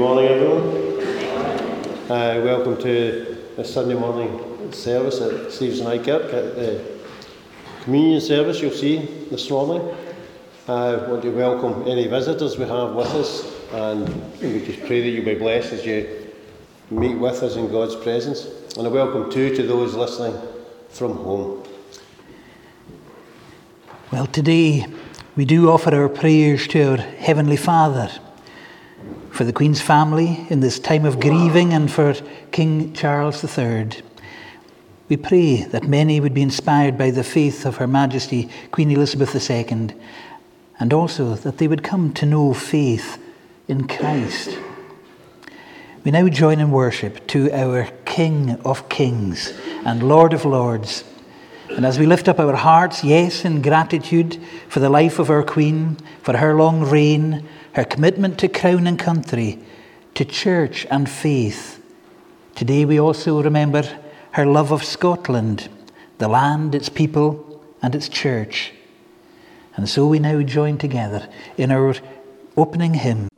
good morning, everyone. Uh, welcome to Sunday morning service at Stevenston High Kirk at the communion service you'll see this morning. I want to welcome any visitors we have with us and we just pray that you'll be blessed as you meet with us in God's presence. And a welcome too to those listening from home. Well, today we do offer our prayers to our Heavenly Father for the Queen's family in this time of grieving and for King Charles III. We pray that many would be inspired by the faith of Her Majesty Queen Elizabeth II and also that they would come to know faith in Christ. We now join in worship to our King of Kings and Lord of Lords. And as we lift up our hearts, yes, in gratitude for the life of our Queen, for her long reign, her commitment to crown and country, to church and faith, today we also remember her love of Scotland, the land, its people, and its church. And so we now join together in our opening hymn.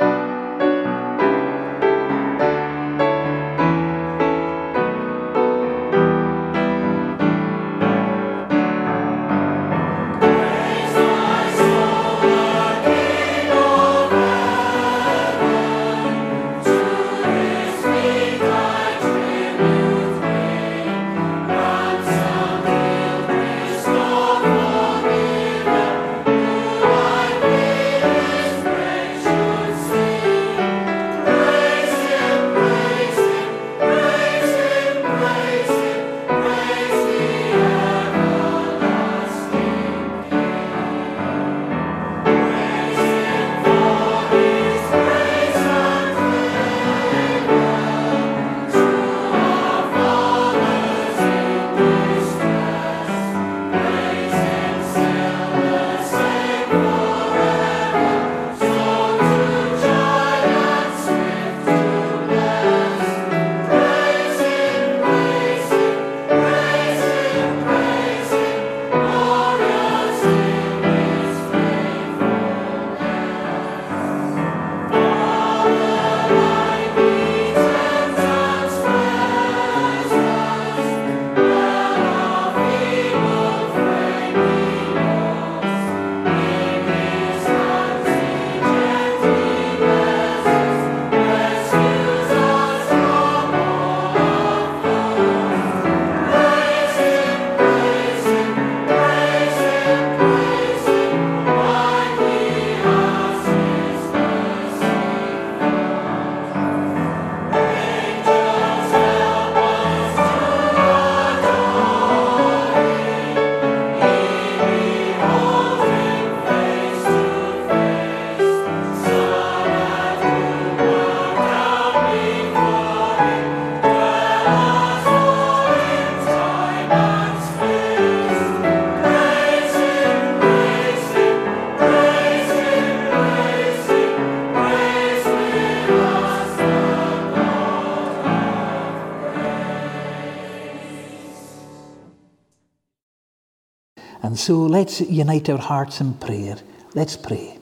So let's unite our hearts in prayer. Let's pray.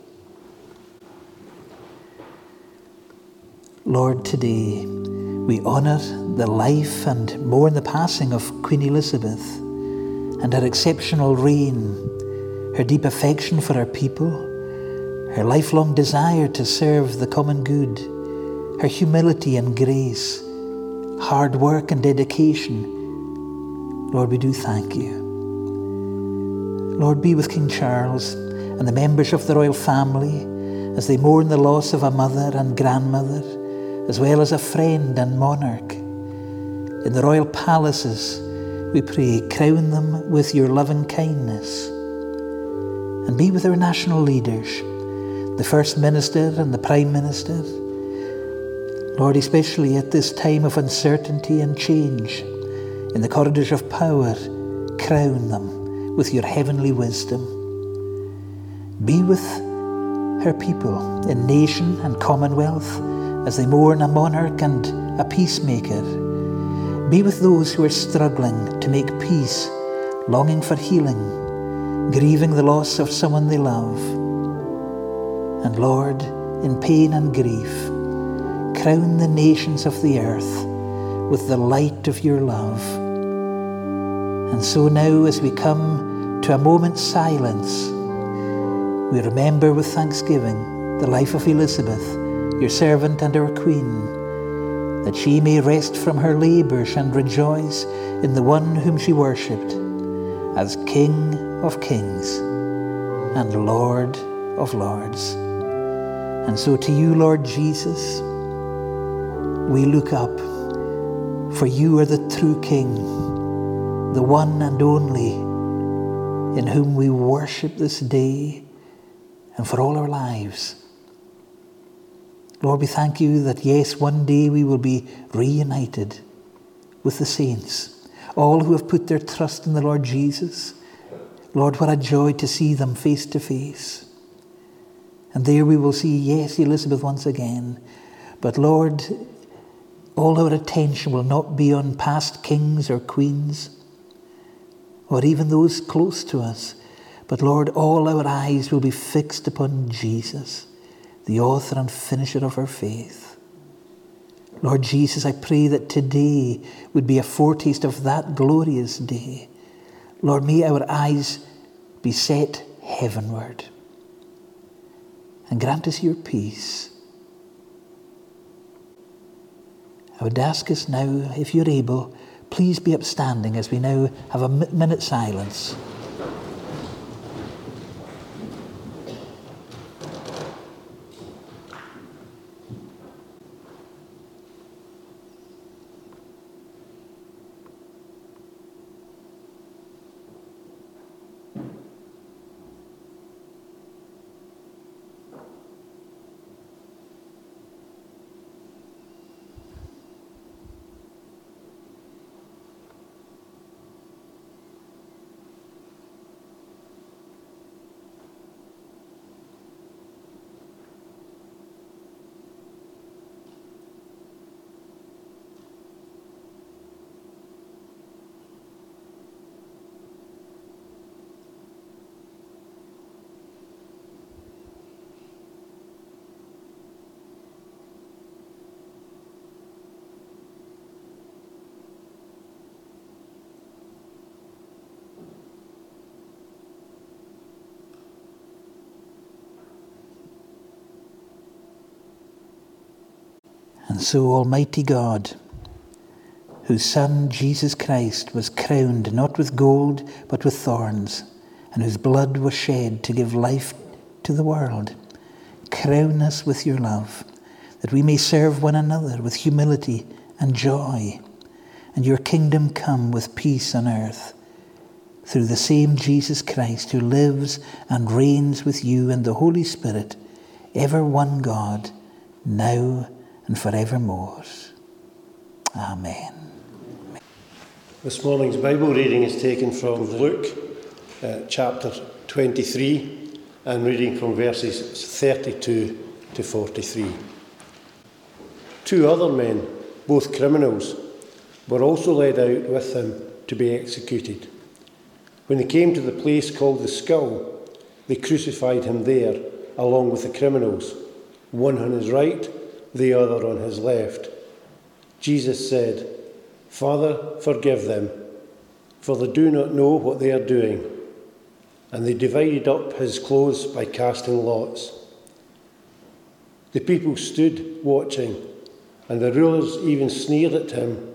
Lord, today we honour the life and mourn the passing of Queen Elizabeth and her exceptional reign, her deep affection for her people, her lifelong desire to serve the common good, her humility and grace, hard work and dedication. Lord, we do thank you. Lord, be with King Charles and the members of the royal family as they mourn the loss of a mother and grandmother, as well as a friend and monarch. In the royal palaces, we pray, crown them with your loving kindness. And be with our national leaders, the First Minister and the Prime Minister. Lord, especially at this time of uncertainty and change, in the corridors of power, crown them with your heavenly wisdom. Be with her people in nation and commonwealth as they mourn a monarch and a peacemaker. Be with those who are struggling to make peace, longing for healing, grieving the loss of someone they love. And Lord, in pain and grief, crown the nations of the earth with the light of your love. And so now, as we come to a moment's silence, we remember with thanksgiving the life of Elizabeth, your servant and our Queen, that she may rest from her labours and rejoice in the one whom she worshipped as King of kings and Lord of lords. And so to you, Lord Jesus, we look up, for you are the true King, the one and only in whom we worship this day and for all our lives. Lord, we thank you that yes, one day we will be reunited with the saints, all who have put their trust in the Lord Jesus. Lord, what a joy to see them face to face. And there we will see, yes, Elizabeth once again. But Lord, all our attention will not be on past kings or queens, or even those close to us. But Lord, all our eyes will be fixed upon Jesus, the author and finisher of our faith. Lord Jesus, I pray that today would be a foretaste of that glorious day. Lord, may our eyes be set heavenward and grant us your peace. I would ask us now, if you're able, please be upstanding as we now have a minute silence. So, Almighty God, whose Son Jesus Christ was crowned not with gold but with thorns, and whose blood was shed to give life to the world, crown us with your love, that we may serve one another with humility and joy, and your kingdom come with peace on earth, through the same Jesus Christ who lives and reigns with you and the Holy Spirit, ever one God, now and forevermore. Amen. This morning's Bible reading is taken from Luke uh, chapter 23 and reading from verses 32 to 43. Two other men, both criminals, were also led out with him to be executed. When they came to the place called the skull, they crucified him there along with the criminals, one on his right the other on his left. Jesus said, Father, forgive them, for they do not know what they are doing. And they divided up his clothes by casting lots. The people stood watching, and the rulers even sneered at him.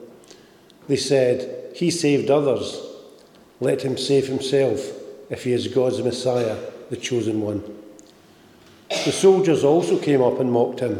They said, He saved others. Let him save himself if he is God's Messiah, the chosen one. The soldiers also came up and mocked him.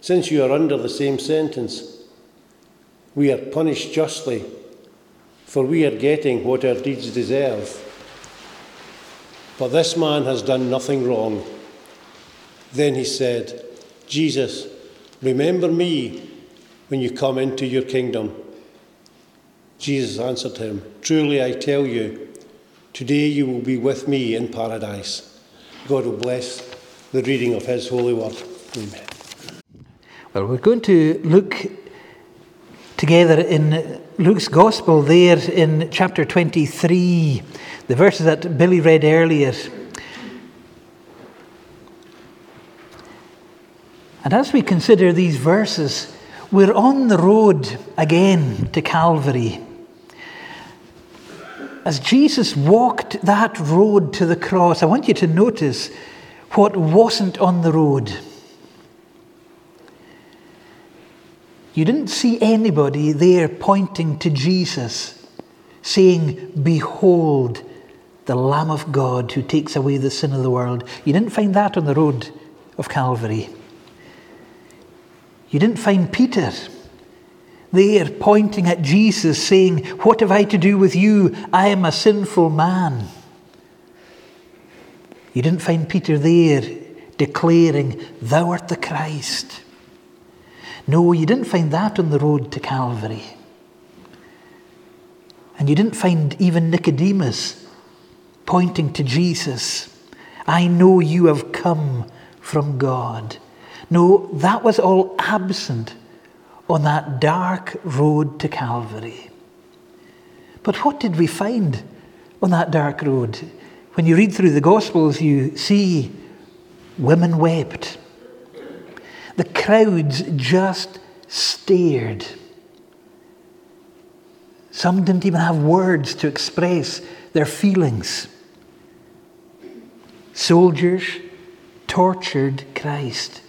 since you are under the same sentence. We are punished justly, for we are getting what our deeds deserve. But this man has done nothing wrong. Then he said, Jesus, remember me when you come into your kingdom? Jesus answered him, Truly I tell you, today you will be with me in paradise. God will bless the reading of his holy word. Amen. Well, we're going to look together in Luke's Gospel there in chapter 23, the verses that Billy read earlier. And as we consider these verses, we're on the road again to Calvary. As Jesus walked that road to the cross, I want you to notice what wasn't on the road. You didn't see anybody there pointing to Jesus, saying, Behold, the Lamb of God who takes away the sin of the world. You didn't find that on the road of Calvary. You didn't find Peter there pointing at Jesus, saying, What have I to do with you? I am a sinful man. You didn't find Peter there declaring, Thou art the Christ. No, you didn't find that on the road to Calvary. And you didn't find even Nicodemus pointing to Jesus. I know you have come from God. No, that was all absent on that dark road to Calvary. But what did we find on that dark road? When you read through the Gospels, you see women wept. The crowds just stared. Some didn't even have words to express their feelings. Soldiers tortured Christ.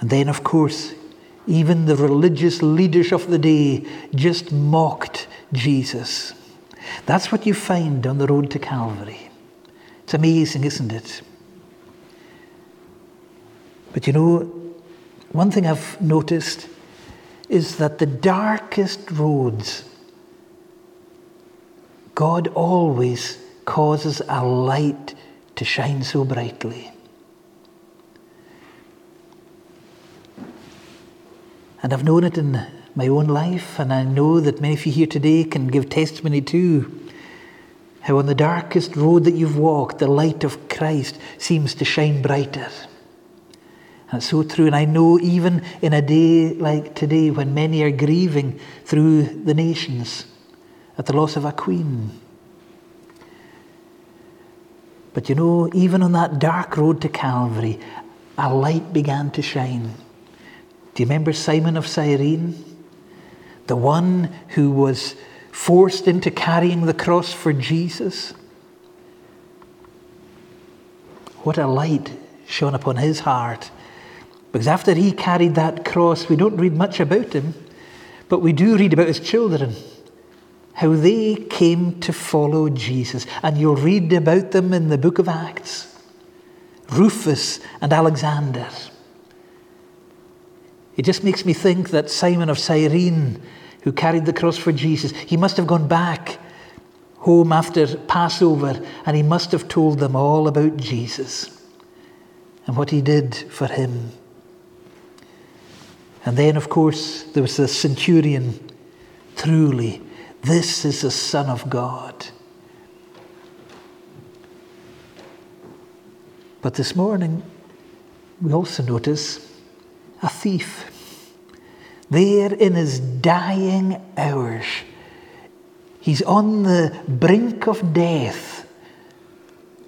And then, of course, even the religious leaders of the day just mocked Jesus. That's what you find on the road to Calvary. It's amazing, isn't it? But you know, one thing I've noticed is that the darkest roads, God always causes a light to shine so brightly. And I've known it in my own life, and I know that many of you here today can give testimony too. How on the darkest road that you've walked, the light of Christ seems to shine brighter. That's so true. And I know even in a day like today when many are grieving through the nations at the loss of a queen. But you know, even on that dark road to Calvary, a light began to shine. Do you remember Simon of Cyrene? The one who was forced into carrying the cross for Jesus? What a light shone upon his heart because after he carried that cross, we don't read much about him, but we do read about his children, how they came to follow Jesus. And you'll read about them in the book of Acts Rufus and Alexander. It just makes me think that Simon of Cyrene, who carried the cross for Jesus, he must have gone back home after Passover and he must have told them all about Jesus and what he did for him. And then, of course, there was the centurion. Truly, this is the Son of God. But this morning, we also notice a thief. There in his dying hours, he's on the brink of death,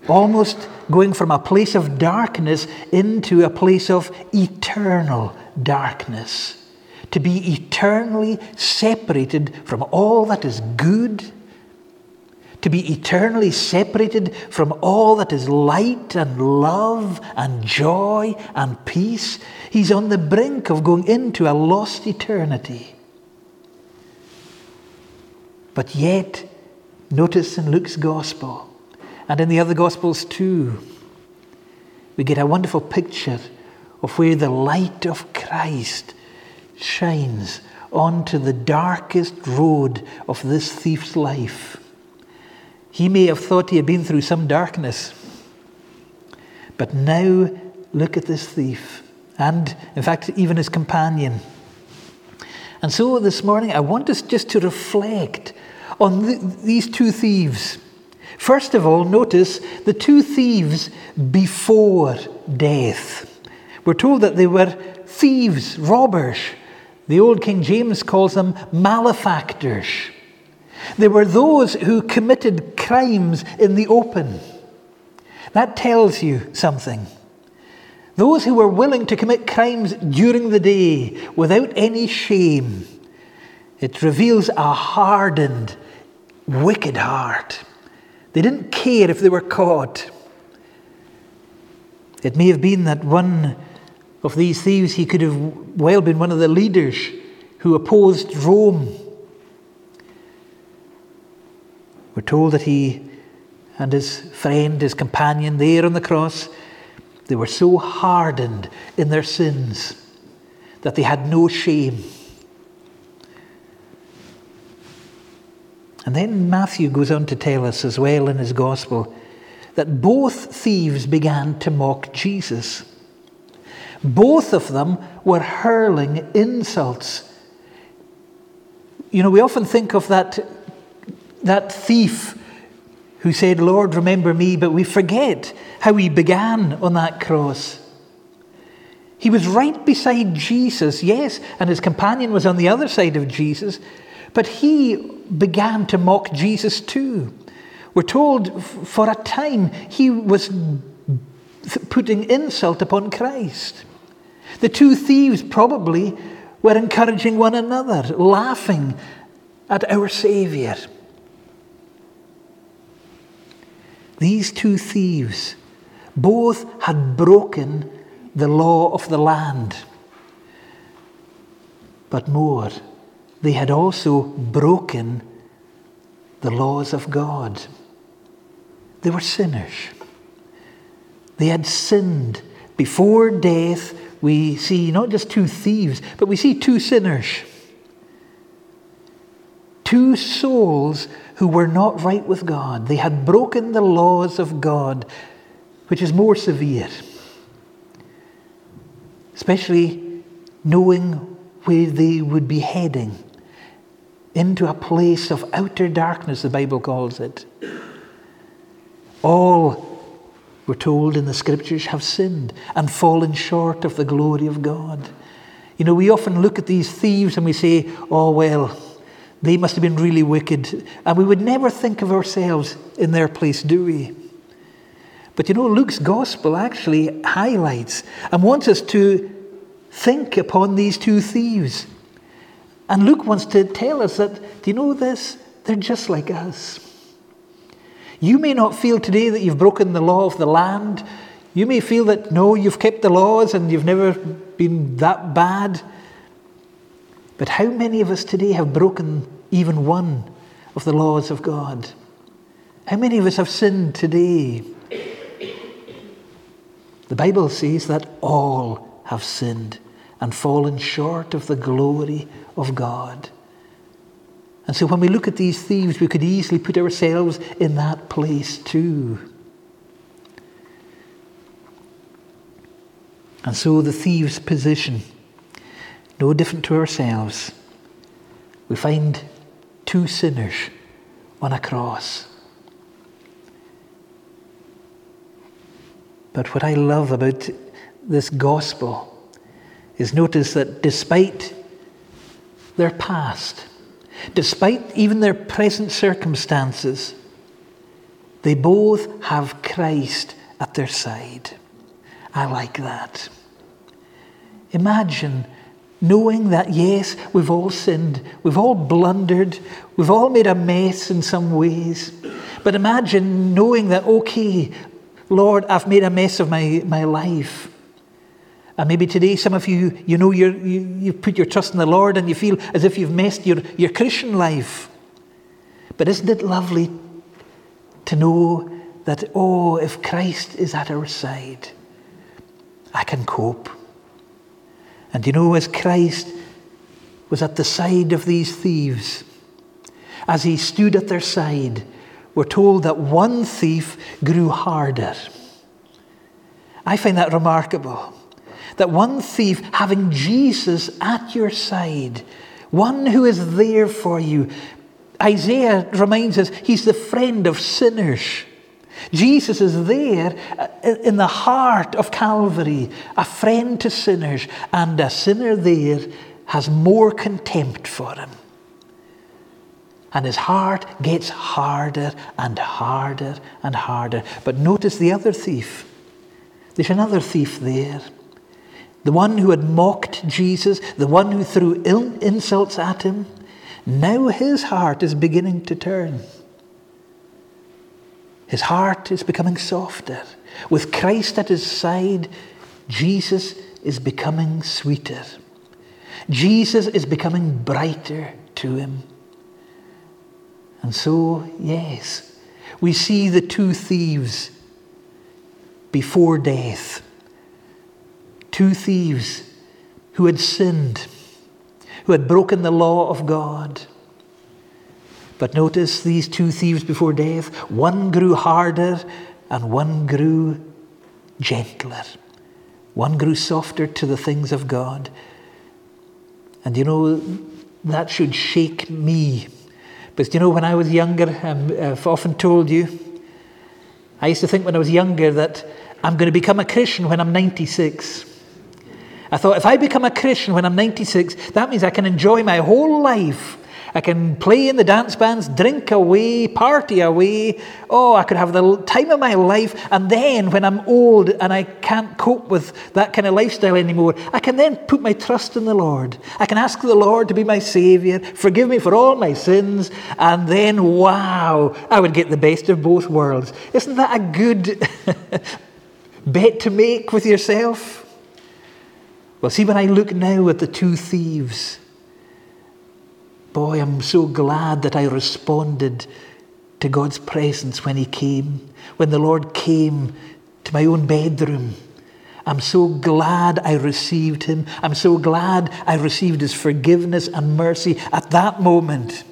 almost going from a place of darkness into a place of eternal darkness, to be eternally separated from all that is good, to be eternally separated from all that is light and love and joy and peace. He's on the brink of going into a lost eternity. But yet, notice in Luke's Gospel, and in the other Gospels too, we get a wonderful picture of where the light of Christ shines onto the darkest road of this thief's life. He may have thought he had been through some darkness, but now look at this thief and, in fact, even his companion. And so this morning, I want us just to reflect on th- these two thieves. First of all, notice the two thieves before death. We're told that they were thieves, robbers. The old King James calls them malefactors. They were those who committed crimes in the open. That tells you something. Those who were willing to commit crimes during the day without any shame. It reveals a hardened, wicked heart. They didn't care if they were caught. It may have been that one of these thieves, he could have well been one of the leaders who opposed Rome. We're told that he and his friend, his companion, there on the cross, they were so hardened in their sins that they had no shame. And then Matthew goes on to tell us as well in his gospel that both thieves began to mock Jesus. Both of them were hurling insults. You know, we often think of that, that thief who said, Lord, remember me, but we forget how he began on that cross. He was right beside Jesus, yes, and his companion was on the other side of Jesus, but he began to mock Jesus too. We're told for a time he was putting insult upon Christ. The two thieves probably were encouraging one another, laughing at our Saviour. These two thieves both had broken the law of the land. But more, they had also broken the laws of God. They were sinners. They had sinned. Before death, we see not just two thieves, but we see two sinners. Two souls who were not right with God. They had broken the laws of God, which is more severe. Especially knowing where they would be heading into a place of outer darkness, the Bible calls it. All, we're told in the scriptures, have sinned and fallen short of the glory of God. You know, we often look at these thieves and we say, oh, well, they must have been really wicked. And we would never think of ourselves in their place, do we? But you know, Luke's gospel actually highlights and wants us to think upon these two thieves. And Luke wants to tell us that, do you know this? They're just like us. You may not feel today that you've broken the law of the land. You may feel that, no, you've kept the laws and you've never been that bad. But how many of us today have broken even one of the laws of God? How many of us have sinned today? The Bible says that all have sinned and fallen short of the glory of God. And so when we look at these thieves, we could easily put ourselves in that place too. And so the thieves' position no different to ourselves. We find two sinners on a cross. But what I love about this gospel is notice that despite their past, despite even their present circumstances, they both have Christ at their side. I like that. Imagine knowing that, yes, we've all sinned, we've all blundered, we've all made a mess in some ways. But imagine knowing that, okay, Lord, I've made a mess of my, my life. And maybe today, some of you, you know, you you've put your trust in the Lord and you feel as if you've messed your, your Christian life. But isn't it lovely to know that, oh, if Christ is at our side, I can cope. And you know, as Christ was at the side of these thieves, as he stood at their side, we're told that one thief grew harder. I find that remarkable. That one thief having Jesus at your side, one who is there for you. Isaiah reminds us he's the friend of sinners. Jesus is there uh, in the heart of Calvary, a friend to sinners, and a sinner there has more contempt for him. And his heart gets harder and harder and harder. But notice the other thief. There's another thief there. The one who had mocked Jesus, the one who threw insults at him. Now his heart is beginning to turn. His heart is becoming softer. With Christ at his side, Jesus is becoming sweeter. Jesus is becoming brighter to him. And so, yes, we see the two thieves before death. Two thieves who had sinned, who had broken the law of God. But notice these two thieves before death, one grew harder and one grew gentler. One grew softer to the things of God. And you know, that should shake me. Because you know, when I was younger, I've often told you, I used to think when I was younger that I'm going to become a Christian when I'm 96. I thought if I become a Christian when I'm 96, that means I can enjoy my whole life I can play in the dance bands, drink away, party away. Oh, I could have the time of my life. And then when I'm old and I can't cope with that kind of lifestyle anymore, I can then put my trust in the Lord. I can ask the Lord to be my Savior, forgive me for all my sins. And then, wow, I would get the best of both worlds. Isn't that a good bet to make with yourself? Well, see, when I look now at the two thieves, Boy, I'm so glad that I responded to God's presence when He came, when the Lord came to my own bedroom. I'm so glad I received Him. I'm so glad I received His forgiveness and mercy at that moment.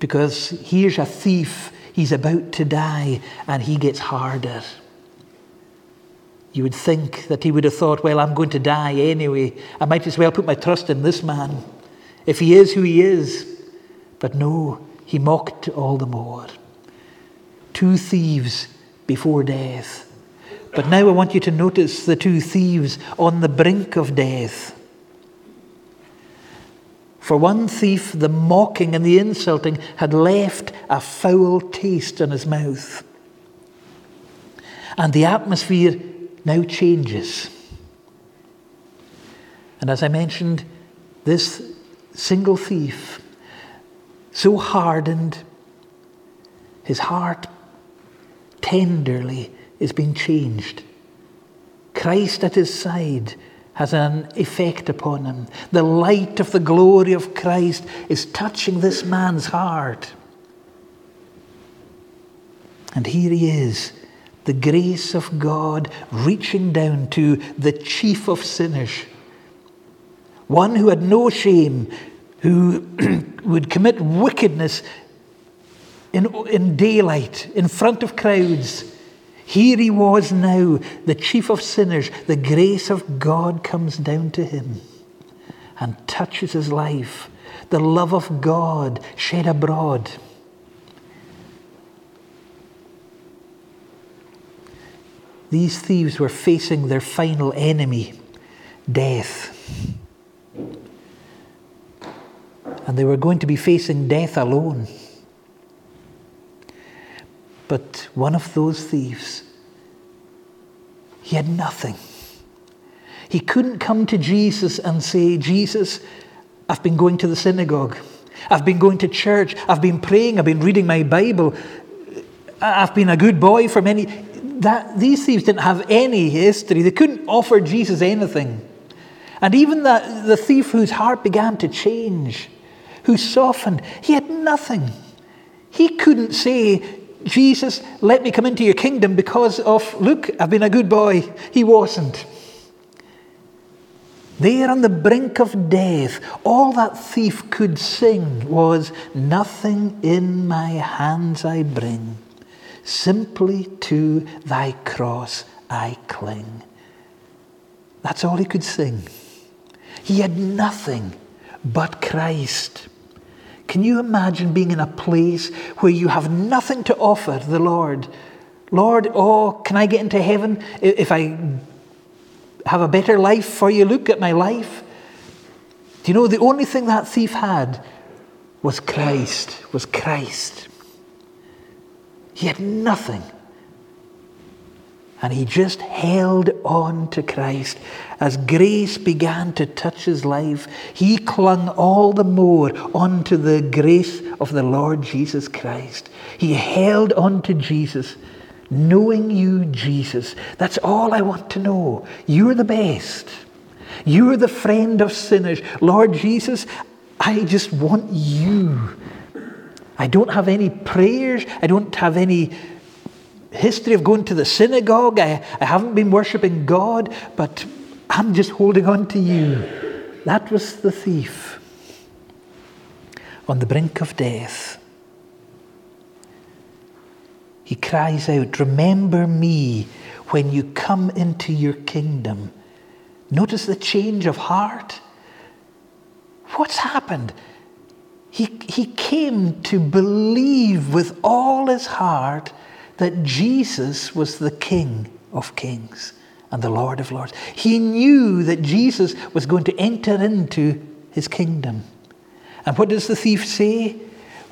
Because here's a thief, he's about to die, and he gets harder. You would think that he would have thought, well, I'm going to die anyway. I might as well put my trust in this man if he is who he is. But no, he mocked all the more. Two thieves before death. But now I want you to notice the two thieves on the brink of death. For one thief, the mocking and the insulting had left a foul taste in his mouth. And the atmosphere now changes. And as I mentioned, this single thief, so hardened, his heart tenderly is being changed. Christ at his side has an effect upon him. The light of the glory of Christ is touching this man's heart. And here he is, the grace of God reaching down to the chief of sinners one who had no shame, who would commit wickedness in, in daylight, in front of crowds. Here he was now, the chief of sinners. The grace of God comes down to him and touches his life. The love of God shed abroad. These thieves were facing their final enemy, death. and they were going to be facing death alone. But one of those thieves, he had nothing. He couldn't come to Jesus and say, Jesus, I've been going to the synagogue. I've been going to church. I've been praying. I've been reading my Bible. I've been a good boy for many. That, these thieves didn't have any history. They couldn't offer Jesus anything. And even the, the thief whose heart began to change, who softened. He had nothing. He couldn't say, Jesus, let me come into your kingdom because of, look, I've been a good boy. He wasn't. There on the brink of death, all that thief could sing was, Nothing in my hands I bring, simply to thy cross I cling. That's all he could sing. He had nothing but Christ. Can you imagine being in a place where you have nothing to offer the Lord? Lord, oh, can I get into heaven if I have a better life for you? Look at my life. Do you know the only thing that thief had was Christ, was Christ. He had nothing. And he just held on to Christ. As grace began to touch his life, he clung all the more onto the grace of the Lord Jesus Christ. He held on to Jesus, knowing you, Jesus. That's all I want to know. You're the best. You're the friend of sinners. Lord Jesus, I just want you. I don't have any prayers. I don't have any history of going to the synagogue. I, I haven't been worshipping God, but I'm just holding on to you. That was the thief on the brink of death. He cries out, Remember me when you come into your kingdom. Notice the change of heart. What's happened? He, he came to believe with all his heart that Jesus was the King of kings and the Lord of lords. He knew that Jesus was going to enter into his kingdom. And what does the thief say?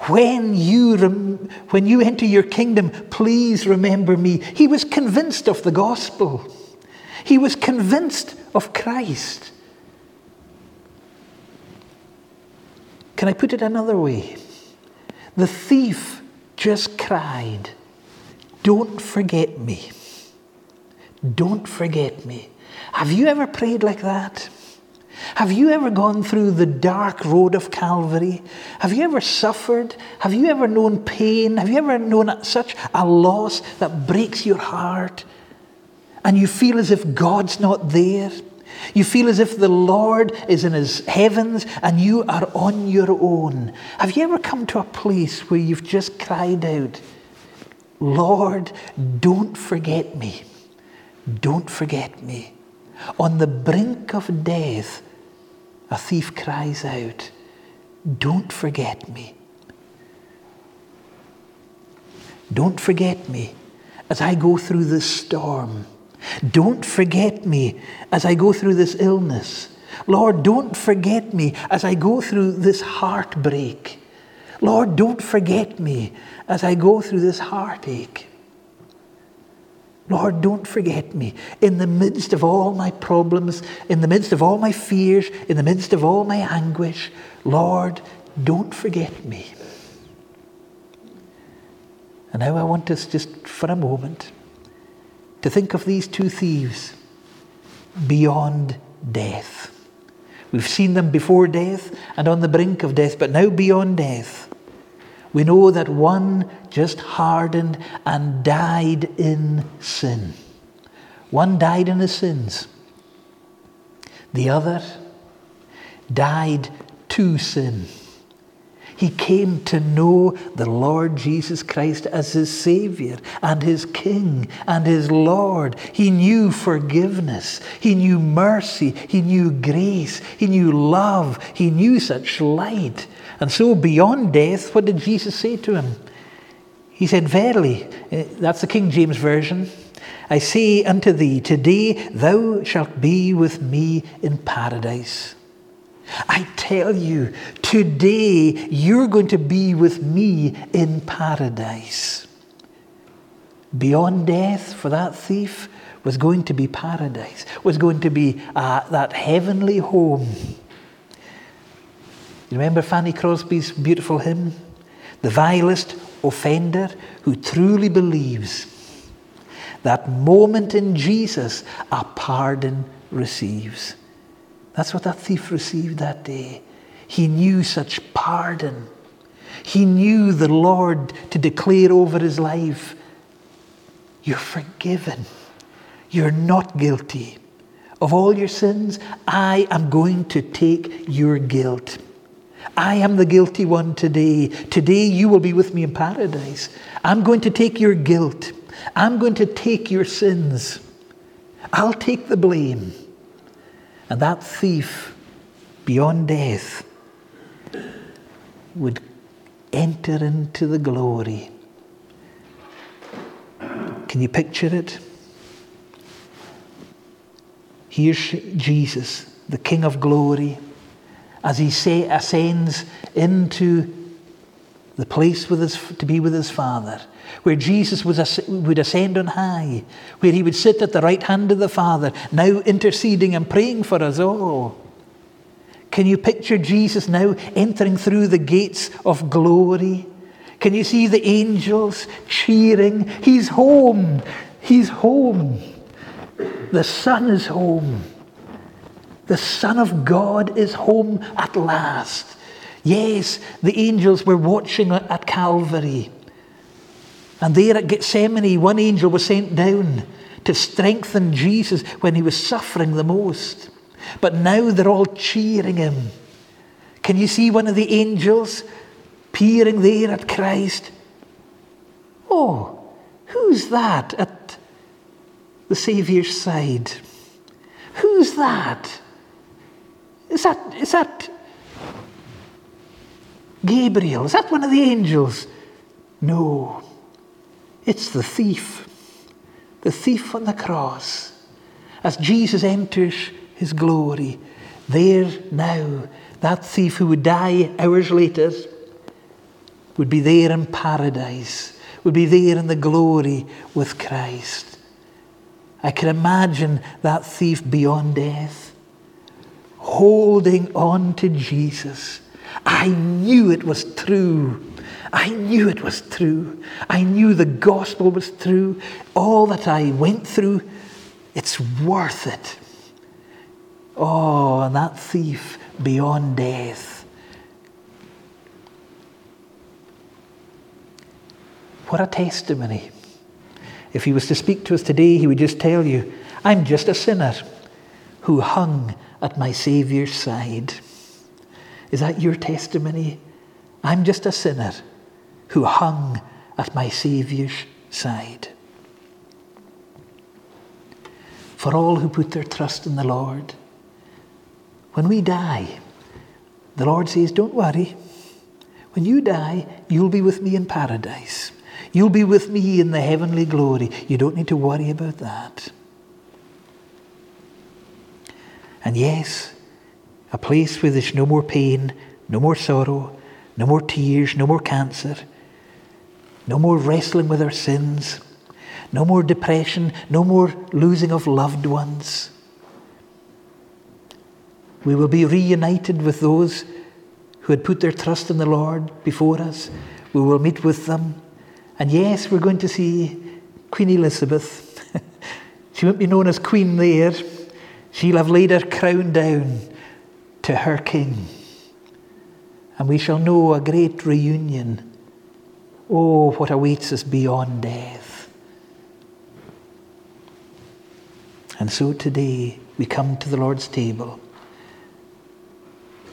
When you, rem- when you enter your kingdom, please remember me. He was convinced of the gospel. He was convinced of Christ. Can I put it another way? The thief just cried, don't forget me. Don't forget me. Have you ever prayed like that? Have you ever gone through the dark road of Calvary? Have you ever suffered? Have you ever known pain? Have you ever known such a loss that breaks your heart? And you feel as if God's not there? You feel as if the Lord is in his heavens and you are on your own. Have you ever come to a place where you've just cried out, Lord, don't forget me. Don't forget me. On the brink of death, a thief cries out, Don't forget me. Don't forget me as I go through this storm. Don't forget me as I go through this illness. Lord, don't forget me as I go through this heartbreak. Lord, don't forget me as I go through this heartache. Lord, don't forget me in the midst of all my problems, in the midst of all my fears, in the midst of all my anguish. Lord, don't forget me. And now I want us just for a moment to think of these two thieves beyond death. We've seen them before death and on the brink of death, but now beyond death. We know that one just hardened and died in sin. One died in his sins. The other died to sin. He came to know the Lord Jesus Christ as his Savior and his King and his Lord. He knew forgiveness. He knew mercy. He knew grace. He knew love. He knew such light. And so, beyond death, what did Jesus say to him? He said, Verily, eh, that's the King James Version. I say unto thee, today thou shalt be with me in paradise. I tell you, today you're going to be with me in paradise. Beyond death for that thief was going to be paradise, was going to be uh, that heavenly home. You remember Fanny Crosby's beautiful hymn? The vilest offender who truly believes that moment in Jesus a pardon receives. That's what that thief received that day. He knew such pardon. He knew the Lord to declare over his life, You're forgiven. You're not guilty. Of all your sins, I am going to take your guilt. I am the guilty one today. Today you will be with me in paradise. I'm going to take your guilt. I'm going to take your sins. I'll take the blame. And that thief, beyond death, would enter into the glory. Can you picture it? Here's Jesus, the King of glory, as he say, ascends into the place with his, to be with his Father, where Jesus would ascend on high, where he would sit at the right hand of the Father, now interceding and praying for us all. Can you picture Jesus now entering through the gates of glory? Can you see the angels cheering? He's home. He's home. The Son is home. The Son of God is home at last. Yes, the angels were watching at Calvary. And there at Gethsemane, one angel was sent down to strengthen Jesus when he was suffering the most. But now they're all cheering him. Can you see one of the angels peering there at Christ? Oh, who's that at the Saviour's side? Who's that? Is that, is that Gabriel? Is that one of the angels? No, it's the thief. The thief on the cross. As Jesus enters his glory, there now, that thief who would die hours later would be there in paradise, would be there in the glory with Christ. I can imagine that thief beyond death, holding on to Jesus I knew it was true. I knew it was true. I knew the gospel was true. All that I went through, it's worth it. Oh, and that thief beyond death. What a testimony. If he was to speak to us today, he would just tell you, I'm just a sinner who hung at my Saviour's side. Is that your testimony? I'm just a sinner who hung at my Saviour's side. For all who put their trust in the Lord, when we die, the Lord says, Don't worry. When you die, you'll be with me in paradise. You'll be with me in the heavenly glory. You don't need to worry about that. And yes, a place where there's no more pain, no more sorrow, no more tears, no more cancer, no more wrestling with our sins, no more depression, no more losing of loved ones. We will be reunited with those who had put their trust in the Lord before us. We will meet with them. And yes, we're going to see Queen Elizabeth. she won't be known as Queen there. She'll have laid her crown down to her King. And we shall know a great reunion. Oh, what awaits us beyond death. And so today we come to the Lord's table.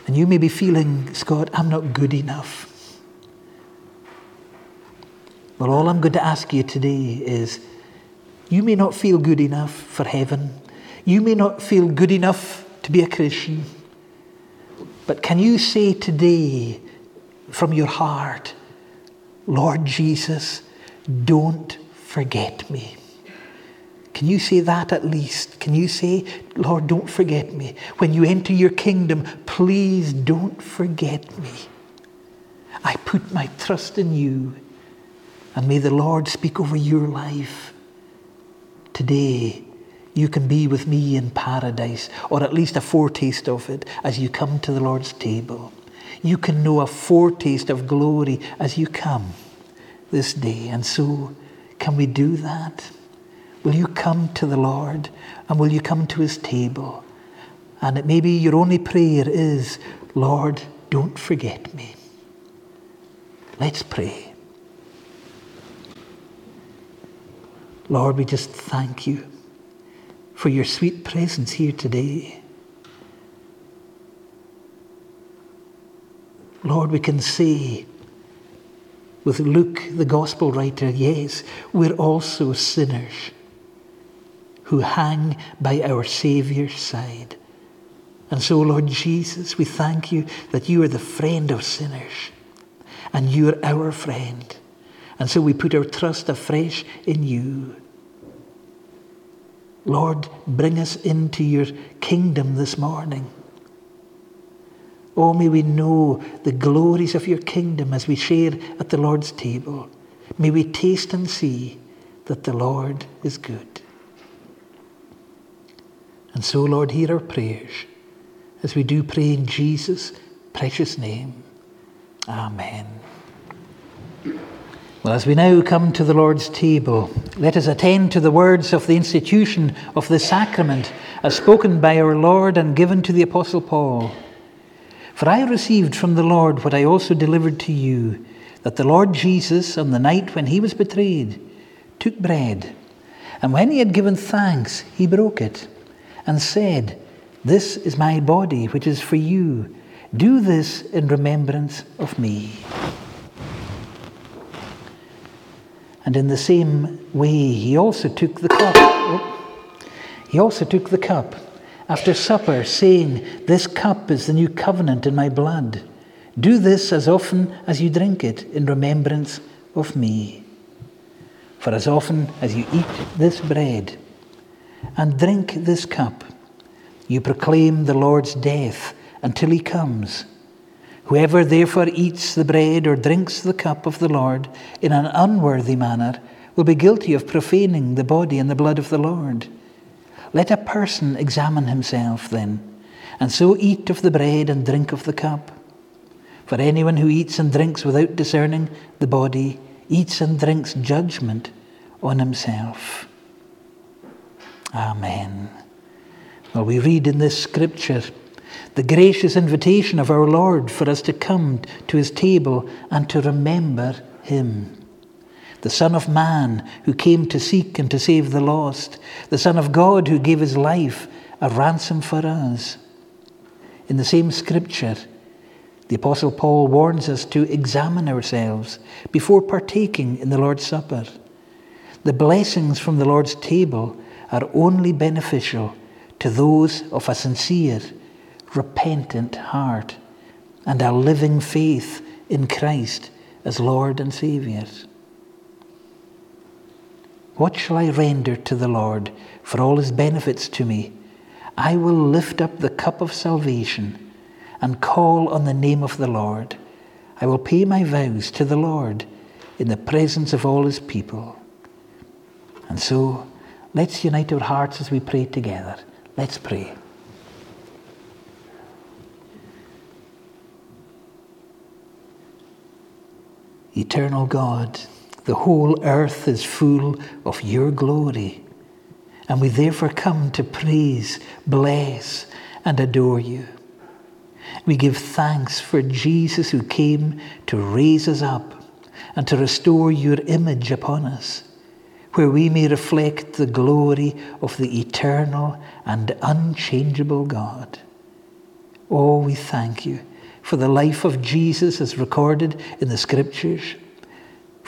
And you may be feeling, Scott, I'm not good enough. Well, all I'm going to ask you today is you may not feel good enough for heaven. You may not feel good enough to be a Christian. But can you say today from your heart, Lord Jesus, don't forget me? Can you say that at least? Can you say, Lord, don't forget me? When you enter your kingdom, please don't forget me. I put my trust in you. And may the Lord speak over your life today you can be with me in paradise, or at least a foretaste of it as you come to the Lord's table. You can know a foretaste of glory as you come this day. And so, can we do that? Will you come to the Lord and will you come to his table? And it may be your only prayer is, Lord, don't forget me. Let's pray. Lord, we just thank you for your sweet presence here today. Lord, we can say with Luke, the gospel writer, yes, we're also sinners who hang by our Saviour's side. And so, Lord Jesus, we thank you that you are the friend of sinners and you are our friend. And so we put our trust afresh in you. Lord, bring us into your kingdom this morning. Oh, may we know the glories of your kingdom as we share at the Lord's table. May we taste and see that the Lord is good. And so, Lord, hear our prayers as we do pray in Jesus' precious name. Amen. Well, as we now come to the Lord's table, let us attend to the words of the institution of the sacrament as spoken by our Lord and given to the Apostle Paul. For I received from the Lord what I also delivered to you that the Lord Jesus, on the night when he was betrayed, took bread, and when he had given thanks, he broke it, and said, This is my body, which is for you. Do this in remembrance of me. And in the same way, he also took the cup. Oh, he also took the cup after supper, saying, This cup is the new covenant in my blood. Do this as often as you drink it in remembrance of me. For as often as you eat this bread and drink this cup, you proclaim the Lord's death until he comes. Whoever therefore eats the bread or drinks the cup of the Lord in an unworthy manner will be guilty of profaning the body and the blood of the Lord. Let a person examine himself then, and so eat of the bread and drink of the cup. For anyone who eats and drinks without discerning the body eats and drinks judgment on himself. Amen. Well, we read in this scripture the gracious invitation of our Lord for us to come to his table and to remember him. The Son of Man who came to seek and to save the lost, the Son of God who gave his life a ransom for us. In the same scripture, the Apostle Paul warns us to examine ourselves before partaking in the Lord's Supper. The blessings from the Lord's table are only beneficial to those of a sincere repentant heart and a living faith in Christ as Lord and Saviour. What shall I render to the Lord for all his benefits to me? I will lift up the cup of salvation and call on the name of the Lord. I will pay my vows to the Lord in the presence of all his people. And so, let's unite our hearts as we pray together. Let's pray. Eternal God, the whole earth is full of your glory, and we therefore come to praise, bless, and adore you. We give thanks for Jesus who came to raise us up and to restore your image upon us, where we may reflect the glory of the eternal and unchangeable God. Oh, we thank you for the life of Jesus as recorded in the scriptures,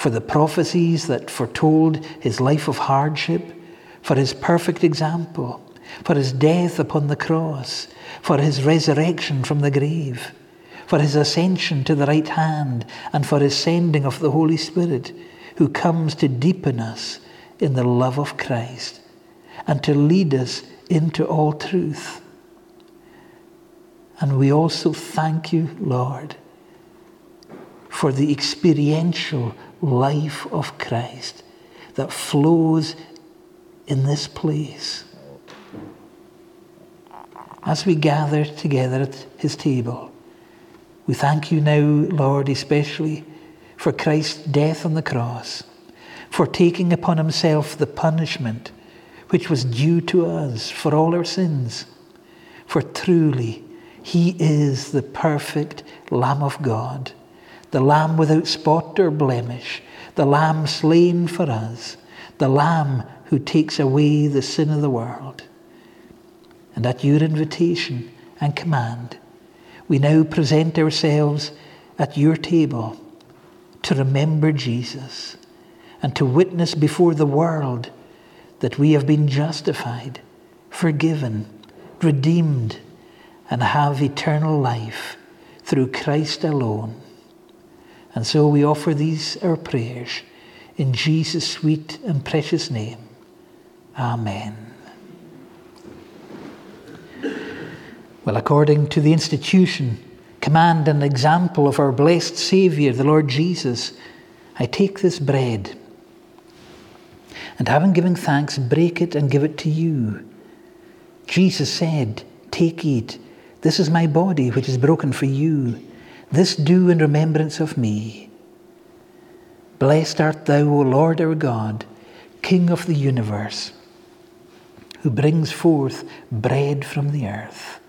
for the prophecies that foretold his life of hardship, for his perfect example, for his death upon the cross, for his resurrection from the grave, for his ascension to the right hand, and for his sending of the Holy Spirit, who comes to deepen us in the love of Christ and to lead us into all truth. And we also thank you, Lord, for the experiential life of Christ that flows in this place. As we gather together at his table, we thank you now, Lord, especially for Christ's death on the cross, for taking upon himself the punishment which was due to us for all our sins. For truly, he is the perfect Lamb of God, the Lamb without spot or blemish, the Lamb slain for us, the Lamb who takes away the sin of the world. And at your invitation and command, we now present ourselves at your table to remember Jesus and to witness before the world that we have been justified, forgiven, redeemed, and have eternal life through Christ alone. And so we offer these our prayers in Jesus' sweet and precious name. Amen. Well, according to the institution, command, and example of our blessed Saviour, the Lord Jesus, I take this bread and having given thanks, break it and give it to you. Jesus said, Take, eat. This is my body, which is broken for you. This do in remembrance of me. Blessed art thou, O Lord our God, King of the universe, who brings forth bread from the earth.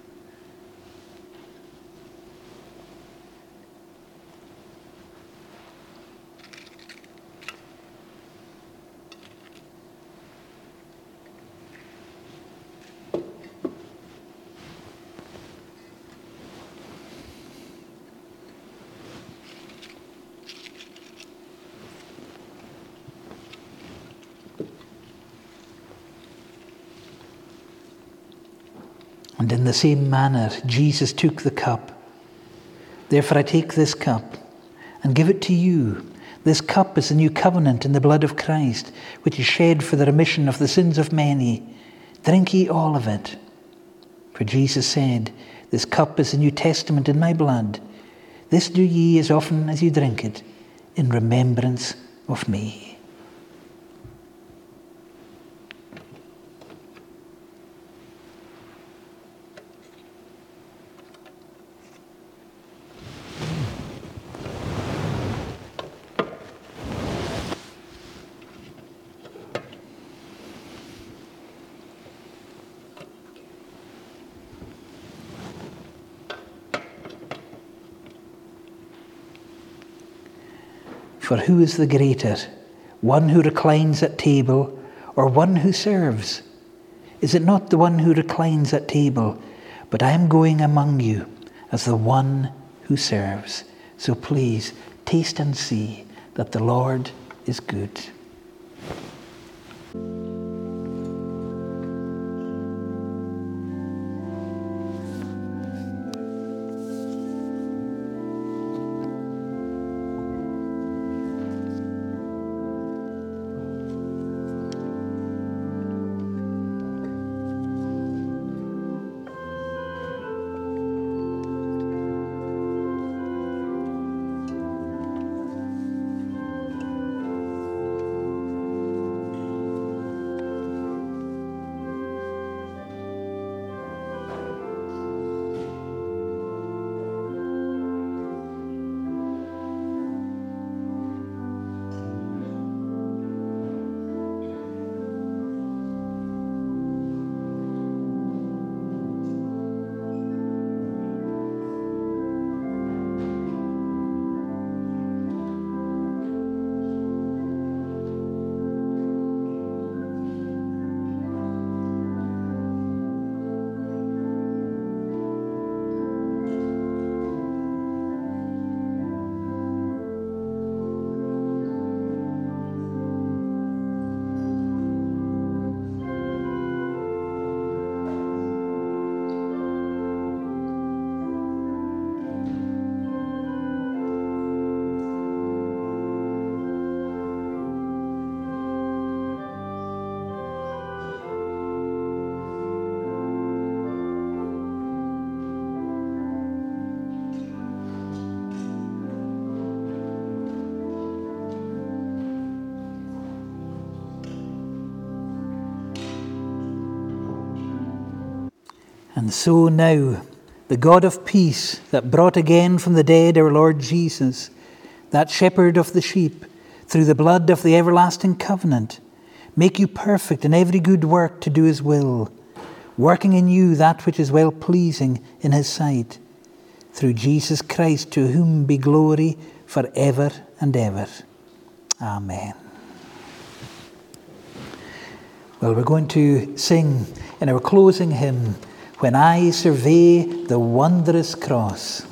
In the same manner, Jesus took the cup. Therefore, I take this cup and give it to you. This cup is the new covenant in the blood of Christ, which is shed for the remission of the sins of many. Drink ye all of it. For Jesus said, This cup is the New Testament in my blood. This do ye as often as you drink it, in remembrance of me. For who is the greater, one who reclines at table or one who serves? Is it not the one who reclines at table? But I am going among you as the one who serves. So please taste and see that the Lord is good. And so now, the God of peace that brought again from the dead our Lord Jesus, that shepherd of the sheep, through the blood of the everlasting covenant, make you perfect in every good work to do his will, working in you that which is well pleasing in his sight. Through Jesus Christ, to whom be glory for ever and ever. Amen. Well, we're going to sing in our closing hymn when I survey the wondrous cross.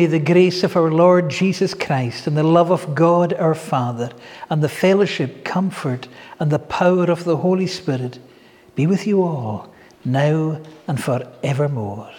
May the grace of our Lord Jesus Christ and the love of God our Father and the fellowship, comfort, and the power of the Holy Spirit be with you all, now and forevermore.